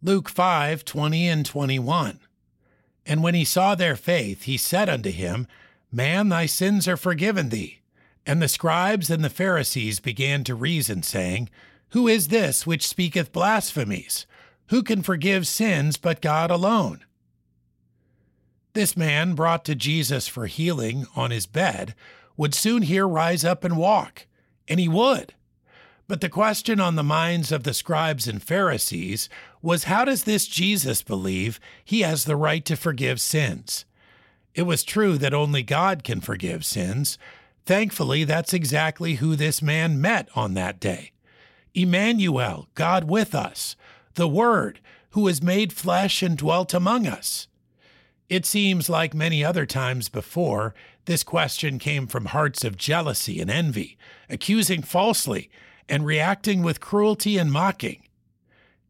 Luke 5 20 and 21. And when he saw their faith, he said unto him, Man, thy sins are forgiven thee. And the scribes and the Pharisees began to reason, saying, Who is this which speaketh blasphemies? Who can forgive sins but God alone? This man, brought to Jesus for healing on his bed, would soon hear rise up and walk, and he would. But the question on the minds of the scribes and Pharisees was how does this Jesus believe he has the right to forgive sins? It was true that only God can forgive sins. Thankfully, that's exactly who this man met on that day. Emmanuel, God with us, the Word, who was made flesh and dwelt among us. It seems like many other times before, this question came from hearts of jealousy and envy, accusing falsely and reacting with cruelty and mocking.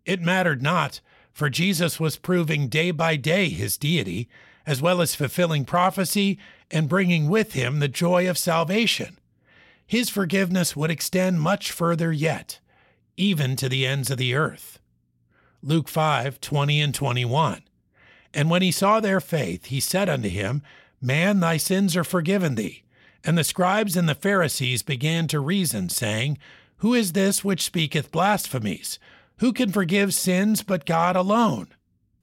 It mattered not, for Jesus was proving day by day his deity, as well as fulfilling prophecy and bringing with him the joy of salvation. His forgiveness would extend much further yet, even to the ends of the earth. Luke 5 20 and 21. And when he saw their faith, he said unto him, Man, thy sins are forgiven thee. And the scribes and the Pharisees began to reason, saying, who is this which speaketh blasphemies? Who can forgive sins but God alone?